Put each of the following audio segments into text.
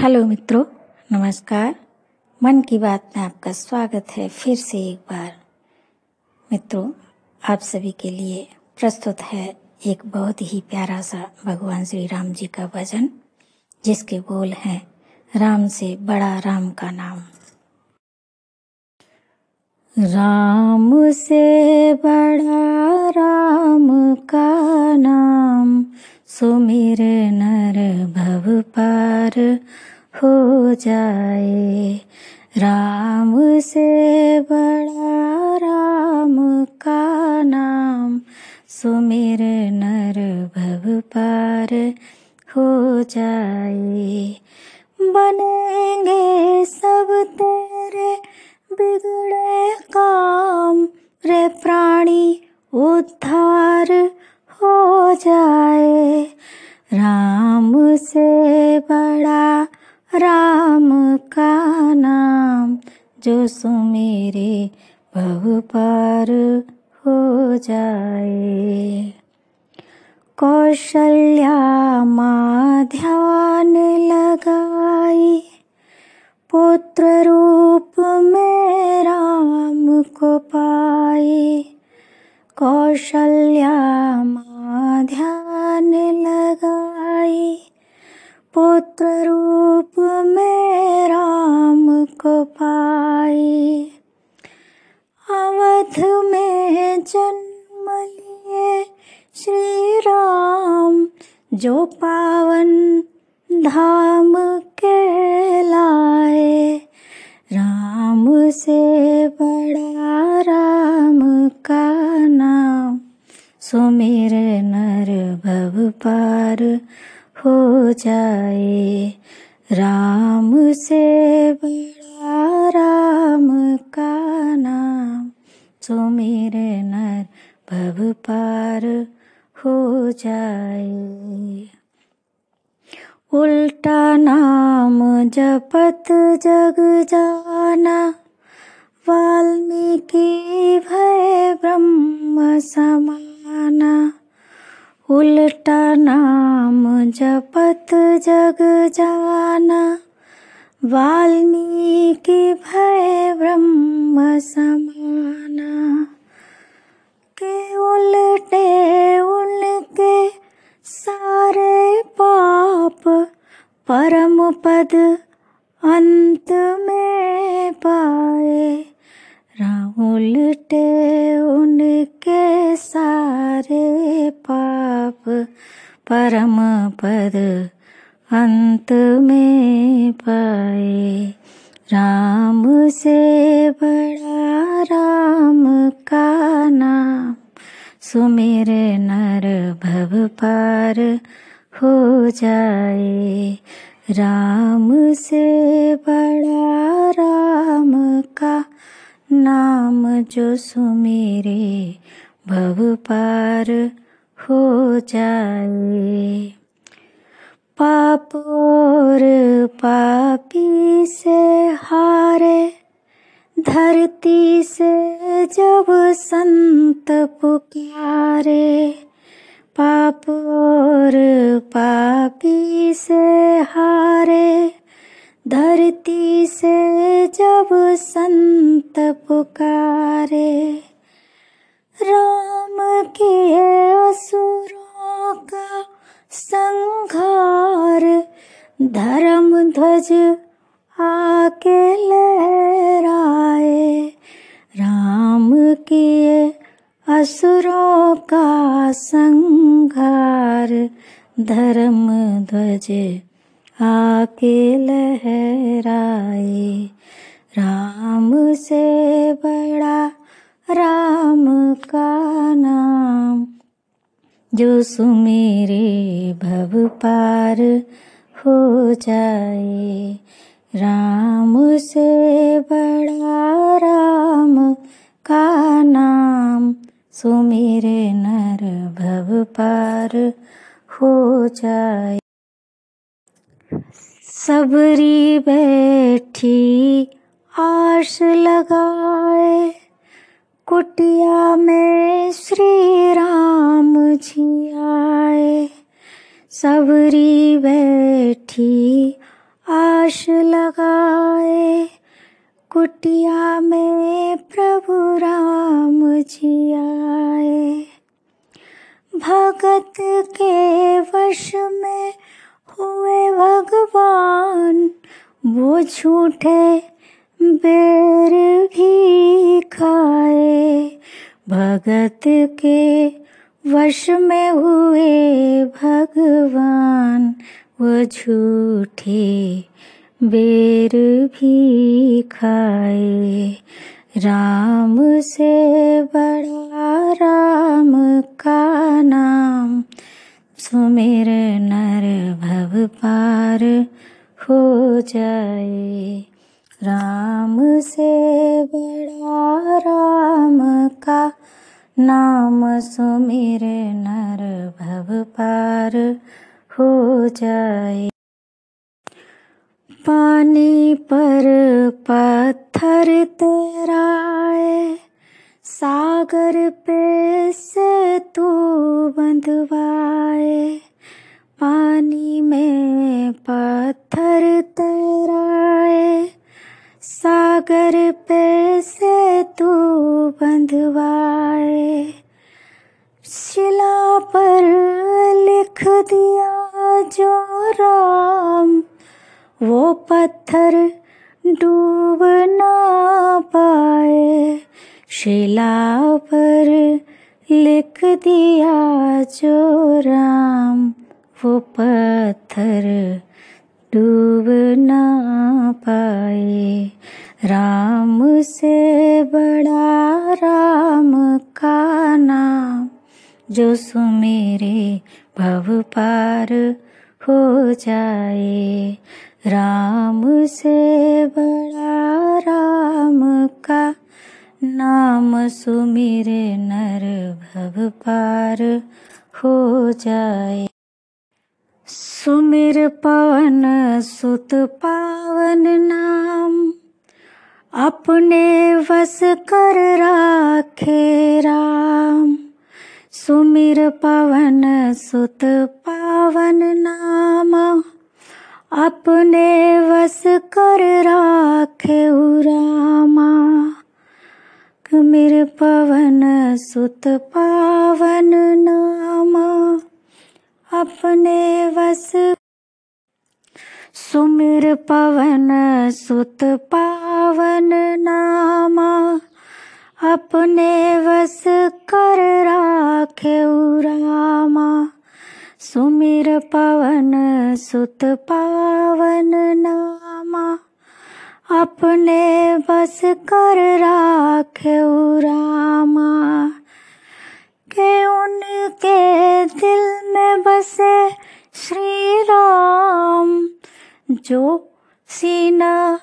Hello मित्रों, नमस्कार। मन की बात में आपका स्वागत है फिर से एक बार। मित्रों, आप सभी के लिए प्रस्तुत है एक बहुत ही प्यारा सा भगवान श्री राम जी का भजन, जिसके बोल हैं, राम से बड़ा राम का नाम। राम से बड़ा राम का नाम सुमिर नर भव पार हो जाए। राम से बड़ा राम का नाम सुमिर नर भव पार हो जाए। बनेंगे सब तेरे बिगड़े काम, रे प्राणी उद्धार हो जाए। राम से बड़ा राम का नाम, जो सुमेरे भव पार हो जाए। कौशल्या माँ ध्यान लगाई, पुत्र रूप में राम को पाए कौशल्या माँ ध्यान लगाई, पुत्र रूप में राम को पाई। अवध में जन्म लिए श्री राम जो पावन धाम के लाए राम से बड़ा पार हो जाए। राम से बड़ा राम का नाम सुमिर नर भव पार हो जाए। उल्टा नाम जपत जग जाना, वाल्मीकि भय ब्रह्म समाना। उल्टा नाम जपत जग जाना वाल्मीकि भय ब्रह्म समाना। के उल्टे उनके सारे पाप परम पद अंत में परम पद अंत में पाए। राम से बड़ा राम का नाम सुमिर नर भव पार हो जाए। राम से बड़ा राम का नाम जो सुमेरे भव पार हो जाए। पाप और पापी से हारे, धरती से जब संत पुकारे, पाप और पापी से हारे, धरती से जब संत पुकारे। संघार धर्म ध्वज आके लहराए। राम से बड़ा राम का नाम, जो सुमेरे भव पार हो जाए। राम से बड़ा पार हो जाए। सबरी बैठी आश लगाए। कुटिया में श्री राम जी आए। सबरी बैठी आश लगाए। कुटिया में प्रभु राम जी आए। भगत के वश में हुए भगवान, वो झूठे बेर भी खाए। भगत के वश में हुए भगवान, वो झूठे बेर भी खाए। राम से बड़ा सुमेर नर भव पार हो जाए। राम से बड़ा राम का नाम सुमेर नर भव पार हो जाए। पानी पर पत्थर तराए सागर पे से तू बंधवाए, पानी में पत्थर तराए। सागर पे से तू बंधवाए, शिला पर लिख दिया जो राम। वो पत्थर डूब ना पाए शिला पर लिख दिया जो राम, वो पत्थर डूब ना पाए। राम से बड़ा राम का नाम, जो सुमेरे भव पार हो जाए। राम से सुमिरे नर भव पार हो जाए। सुमिर पवन सुत पावन नाम, अपने वस कर राखे राम। सुमिर पवन सुत पावन नाम, अपने वस कर राखे रामा। कुमिर पवन सुत पावन नाम, अपने वस सुमिर पवन सुत पावन नामा, अपने वस कर राखे रामा। सुमिर पवन सुत पावन नामा। अपने बस कर राखे रामा, के उनके दिल में बसे श्री राम जो सीना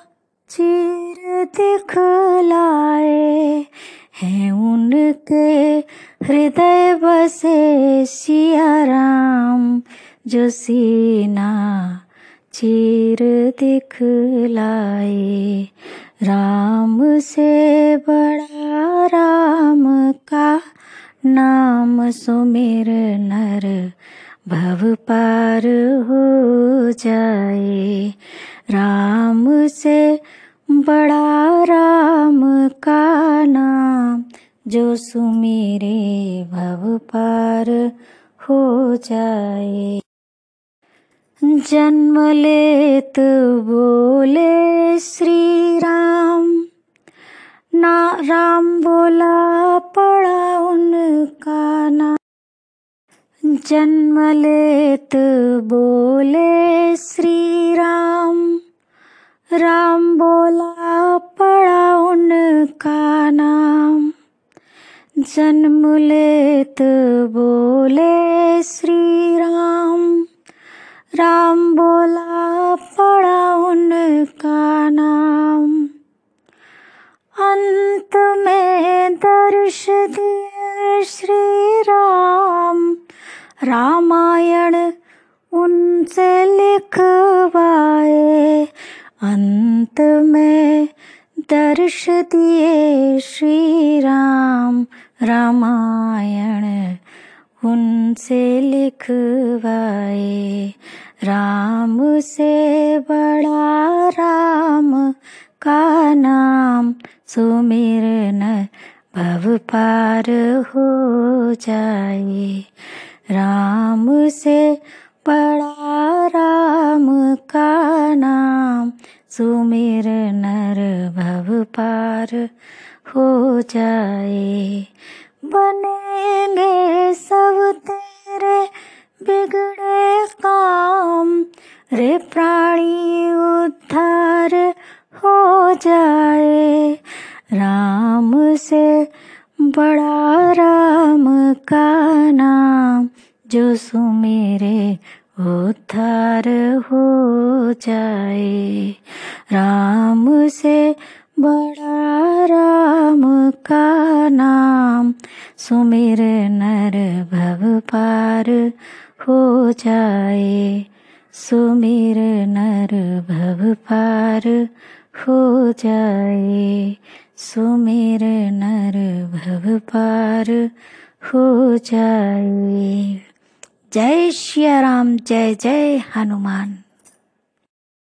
चीर दिखलाए हैं उनके हृदय बसे सिया राम, जो सीना चीर दिखलाए राम से बड़ा राम का नाम सुमिर नर भव पार हो जाए। राम से बड़ा राम का नाम जो सुमिरे भव पार हो जाए। जन्म लेत बोले श्री राम ना राम बोला पड़ा उनका नाम। जन्म लेत बोले श्री राम राम बोला पड़ा उनका नाम। जन्म लेत बोले श्री दर्श दिए श्री राम रामायण। उनसे लिखवाए, राम से बड़ा राम का नाम सुमिर न, भव पार हो जाए। राम से बड़ा राम का नाम सुमिर पार हो जाए। बनेंगे सब तेरे बिगड़े काम। रे प्राणी उद्धार हो जाए। राम से बड़ा राम का नाम। जो सुमेरे उद्धार हो जाए। राम से सुमिर नर भव पार हो जाए। सुमिर नर भव पार हो जाए। सुमिर नर भव पार हो जाए। जय श्री राम, जय जय हनुमान।